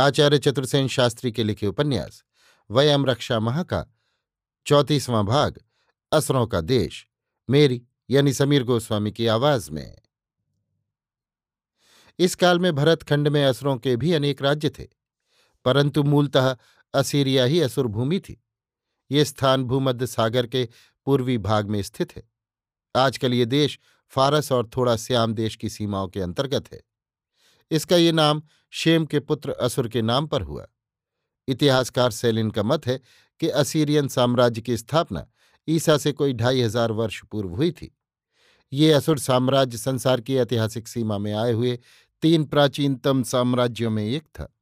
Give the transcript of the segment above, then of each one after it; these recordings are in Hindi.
आचार्य चतुर्सेन शास्त्री के लिखे उपन्यास, वयम रक्षा महा का चौतीसवां भाग, असरों का देश, मेरी यानी समीर गोस्वामी की आवाज़ में। इस काल में भरतखंड में असरों के भी अनेक राज्य थे, परंतु मूलतः असीरिया ही असुर भूमि थी। ये स्थान भूमध्य सागर के पूर्वी भाग में स्थित है। आजकल ये देश फारस और थोड़ा श्याम देश की सीमाओं के अंतर्गत है। इसका ये नाम शेम के पुत्र असुर के नाम पर हुआ। इतिहासकार सेलिन का मत है कि असीरियन साम्राज्य की स्थापना ईसा से कोई ढाई हज़ार वर्ष पूर्व हुई थी। ये असुर साम्राज्य संसार की ऐतिहासिक सीमा में आए हुए तीन प्राचीनतम साम्राज्यों में एक था।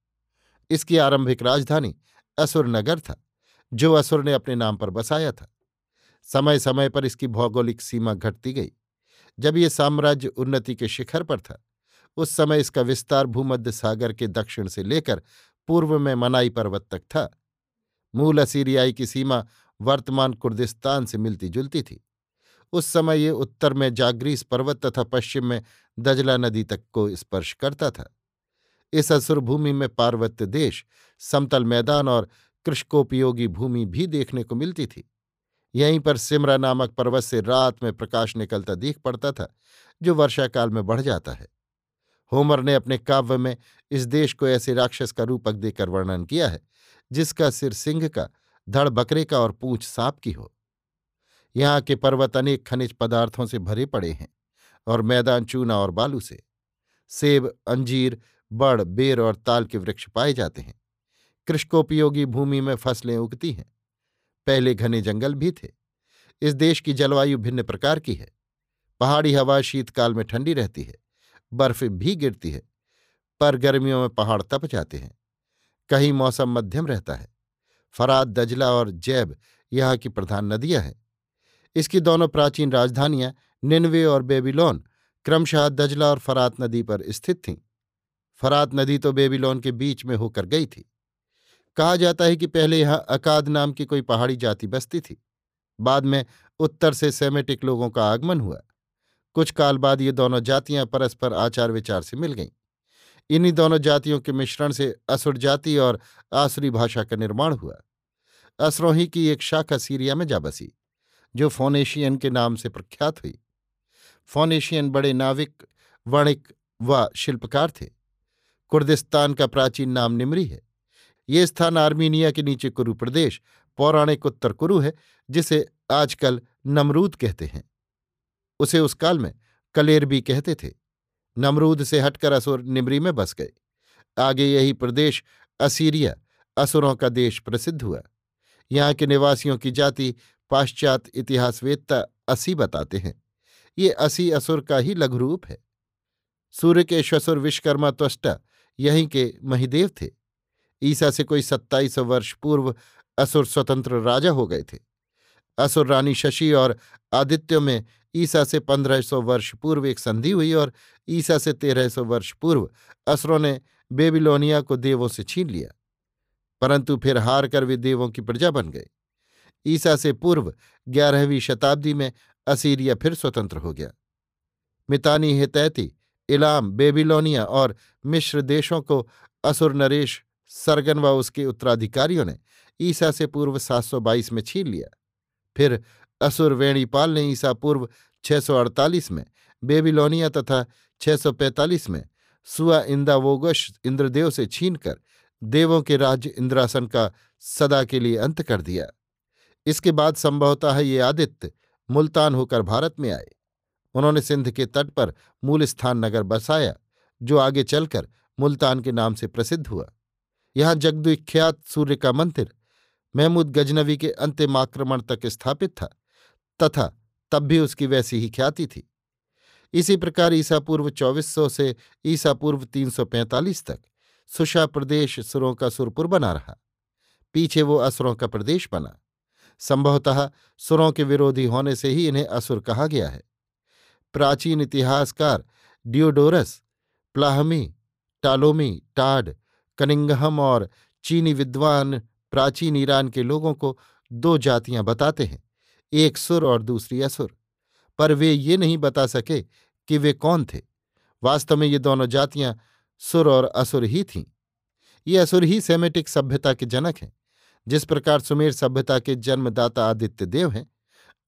इसकी आरंभिक राजधानी असुर नगर था, जो असुर ने अपने नाम पर बसाया था। समय समय पर इसकी भौगोलिक सीमा घटती गई, जब ये साम्राज्य उन्नति के शिखर पर था। उस समय इसका विस्तार भूमध्य सागर के दक्षिण से लेकर पूर्व में मनाई पर्वत तक था। मूल असीरियाई की सीमा वर्तमान कुर्दिस्तान से मिलती जुलती थी। उस समय ये उत्तर में जाग्रीस पर्वत तथा पश्चिम में दजला नदी तक को स्पर्श करता था। इस असुर भूमि में पार्वत्य देश, समतल मैदान और कृषकोपयोगी भूमि भी देखने को मिलती थी। यहीं पर सिमरा नामक पर्वत से रात में प्रकाश निकलता दिख पड़ता था, जो वर्षाकाल में बढ़ जाता है। होमर ने अपने काव्य में इस देश को ऐसे राक्षस का रूपक देकर वर्णन किया है, जिसका सिर सिंह का, धड़ बकरे का और पूछ सांप की हो। यहाँ के पर्वत अनेक खनिज पदार्थों से भरे पड़े हैं और मैदान चूना और बालू से। सेब, अंजीर, बड़, बेर और ताल के वृक्ष पाए जाते हैं। कृषकोपयोगी भूमि में फ़सलें उगती हैं। पहले घने जंगल भी थे। इस देश की जलवायु भिन्न प्रकार की है। पहाड़ी हवा शीतकाल में ठंडी रहती है। बर्फ़ भी गिरती है, पर गर्मियों में पहाड़ तप जाते हैं। कहीं मौसम मध्यम रहता है। फराद दजला और जैब यहाँ की प्रधान नदियाँ हैं। इसकी दोनों प्राचीन राजधानियाँ निन्वे और बेबीलोन क्रमशः दजला और फरात नदी पर स्थित थीं। फरात नदी तो बेबीलोन के बीच में होकर गई थी। कहा जाता है कि पहले यहाँ अकाद नाम की कोई पहाड़ी जाति बसती थी। बाद में उत्तर से सेमेटिक लोगों का आगमन हुआ। कुछ काल बाद ये दोनों जातियाँ परस्पर आचार विचार से मिल गईं। इन्हीं दोनों जातियों के मिश्रण से असुर जाति और आसुरी भाषा का निर्माण हुआ। असरोही की एक शाखा सीरिया में जा बसी, जो फोनेशियन के नाम से प्रख्यात हुई। फोनेशियन बड़े नाविक, वणिक व शिल्पकार थे। कुर्दिस्तान का प्राचीन नाम निमरी है। ये स्थान आर्मीनिया के नीचे कुरु प्रदेश पौराणिक उत्तर कुरु है, जिसे आजकल नमरूद कहते हैं। उसे उस काल में कलेर भी कहते थे। नमरूद से हटकर असुर निमरी में बस गए। आगे यही प्रदेश असीरिया, असुरों का देश प्रसिद्ध हुआ। यहाँ के निवासियों की जाति पाश्चात इतिहासवेत्ता असी बताते हैं। ये असी असुर का ही लघुरूप है। सूर्य के श्वसुर विश्वकर्मा त्वष्टा यहीं के महिदेव थे। ईसा से कोई सत्ताईस वर्ष पूर्व असुर स्वतंत्र राजा हो गए थे। असुर रानी शशि और आदित्य में ईसा से पंद्रह सौ वर्ष पूर्व एक संधि हुई और ईसा से तेरह सौ वर्ष पूर्व असरों ने बेबीलोनिया को देवों से छीन लिया। परंतु फिर हार कर वे देवों की प्रजा बन गए। ईसा से पूर्व ग्यारहवीं शताब्दी में असीरिया फिर स्वतंत्र हो गया। मितानी हितैती, इलाम, बेबीलोनिया और मिश्र देशों को असुर नरेश, सरगन व उसके उत्तराधिकारियों ने ईसा से पूर्व 722 में छीन लिया। फिर असुर वेणीपाल ने ईसा पूर्व 648 में, बेबीलोनिया तथा 645 में सुआ इंदावोगश इंद्रदेव से छीनकर देवों के राज्य इंद्रासन का सदा के लिए अंत कर दिया। इसके बाद संभवतः ये आदित्य मुल्तान होकर भारत में आए। उन्होंने सिंध के तट पर मूल स्थान नगर बसाया, जो आगे चलकर मुल्तान के नाम से प्रसिद्ध हुआ। यहाँ जगदुख्यात सूर्य का मंदिर महमूद गजनवी के अंतिम आक्रमण तक स्थापित था। तथा तब भी उसकी वैसी ही ख्याति थी। इसी प्रकार ईसा पूर्व चौबीस से ईसा पूर्व तीन सौ पैंतालीस तक सुशा प्रदेश सुरों का सुरपुर बना रहा। पीछे वो असुरों का प्रदेश बना। संभवतः सुरों के विरोधी होने से ही इन्हें असुर कहा गया है। प्राचीन इतिहासकार डियोडोरस, प्लाहमी, टालोमी, टाड, कनिंगहम और चीनी विद्वान प्राचीन ईरान के लोगों को दो जातियाँ बताते हैं। एक सुर और दूसरी असुर। पर वे ये नहीं बता सके कि वे कौन थे। वास्तव में ये दोनों जातियाँ सुर और असुर ही थीं। ये असुर ही सेमेटिक सभ्यता के जनक हैं। जिस प्रकार सुमेर सभ्यता के जन्मदाता आदित्य देव हैं,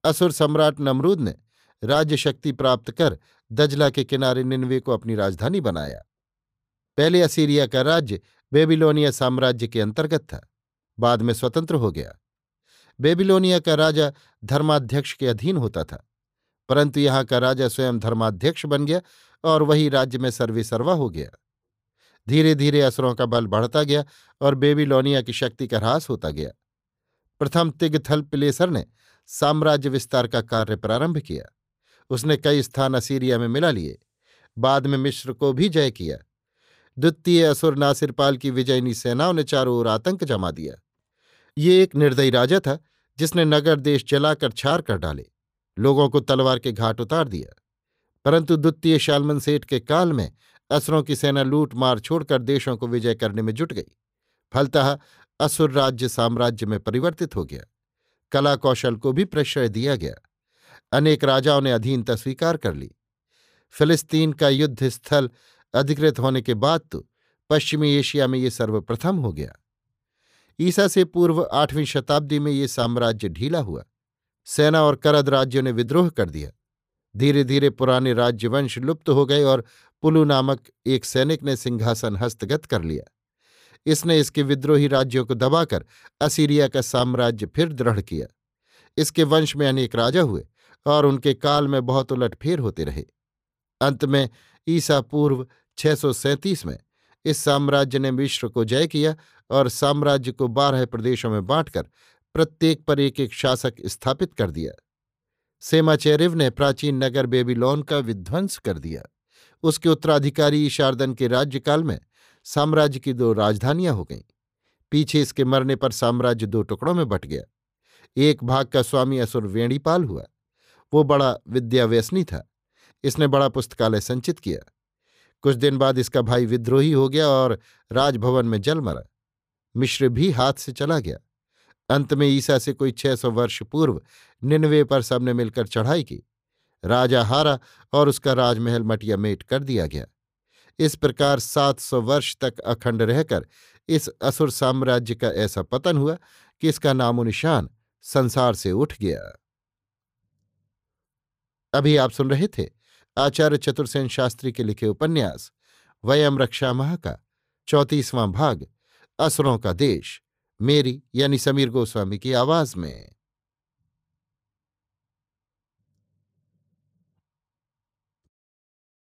असुर सम्राट नमरूद ने राज्य शक्ति प्राप्त कर दजला के किनारे निन्वे को अपनी राजधानी बनाया। पहले असीरिया का राज्य बेबीलोनिया साम्राज्य के अंतर्गत था। बाद में स्वतंत्र हो गया। बेबीलोनिया का राजा धर्माध्यक्ष के अधीन होता था, परंतु यहाँ का राजा स्वयं धर्माध्यक्ष बन गया और वही राज्य में सर्वेसर्वा हो गया। धीरे धीरे असुरों का बल बढ़ता गया और बेबीलोनिया की शक्ति का ह्रास होता गया। प्रथम तिगथल पिलेसर ने साम्राज्य विस्तार का कार्य प्रारंभ किया। उसने कई स्थान असीरिया में मिला लिए, बाद में मिश्र को भी जय किया। द्वितीय असुर नासिरपाल की विजयनी सेनाओं ने चारों ओर आतंक जमा दिया। ये एक निर्दयी राजा था जिसने नगर देश जलाकर छार कर डाले, लोगों को तलवार के घाट उतार दिया। परंतु द्वितीय शालमन सेठ के काल में असुरों की सेना लूट मार छोड़कर देशों को विजय करने में जुट गई। फलतः असुर राज्य साम्राज्य में परिवर्तित हो गया। कला कौशल को भी प्रश्रय दिया गया। अनेक राजाओं ने अधीनता स्वीकार कर ली। फिलिस्तीन का युद्ध स्थल अधिकृत होने के बाद तो पश्चिमी एशिया में ये सर्वप्रथम हो गया। ईसा से पूर्व आठवीं शताब्दी में ये साम्राज्य ढीला हुआ। सेना और करद राज्यों ने विद्रोह कर दिया। धीरे धीरे पुराने राज्यवंश लुप्त हो गए और पुलु नामक एक सैनिक ने सिंहासन हस्तगत कर लिया। इसने इसके विद्रोही राज्यों को दबाकर असीरिया का साम्राज्य फिर दृढ़ किया। इसके वंश में अनेक राजा हुए और उनके काल में बहुत उलटफेर होते रहे। अंत में ईसा पूर्व छह सौ सैंतीस में इस साम्राज्य ने मिश्र को जय किया और साम्राज्य को बारह प्रदेशों में बांटकर प्रत्येक पर एक एक शासक स्थापित कर दिया। सेमाचेरिव ने प्राचीन नगर बेबीलोन का विध्वंस कर दिया। उसके उत्तराधिकारी शारदन के राज्यकाल में साम्राज्य की दो राजधानियाँ हो गईं। पीछे इसके मरने पर साम्राज्य दो टुकड़ों में बट गया। एक भाग का स्वामी असुर वेणीपाल हुआ। वो बड़ा विद्याव्यसनी था। इसने बड़ा पुस्तकालय संचित किया। कुछ दिन बाद इसका भाई विद्रोही हो गया और राजभवन में जल मरा। मिश्र भी हाथ से चला गया। अंत में ईसा से कोई छह सौ वर्ष पूर्व निन्वे पर सबने मिलकर चढ़ाई की। राजा हारा और उसका राजमहल मटिया मेट कर दिया गया। इस प्रकार सात सौ वर्ष तक अखंड रहकर इस असुर साम्राज्य का ऐसा पतन हुआ कि इसका नामो निशान संसार से उठ गया। अभी आप सुन रहे थे आचार्य चतुर्सेन शास्त्री के लिखे उपन्यास, वयम रक्षा माह का चौंतीसवां भाग, असुरों का देश, मेरी यानी समीर गोस्वामी की आवाज़ में।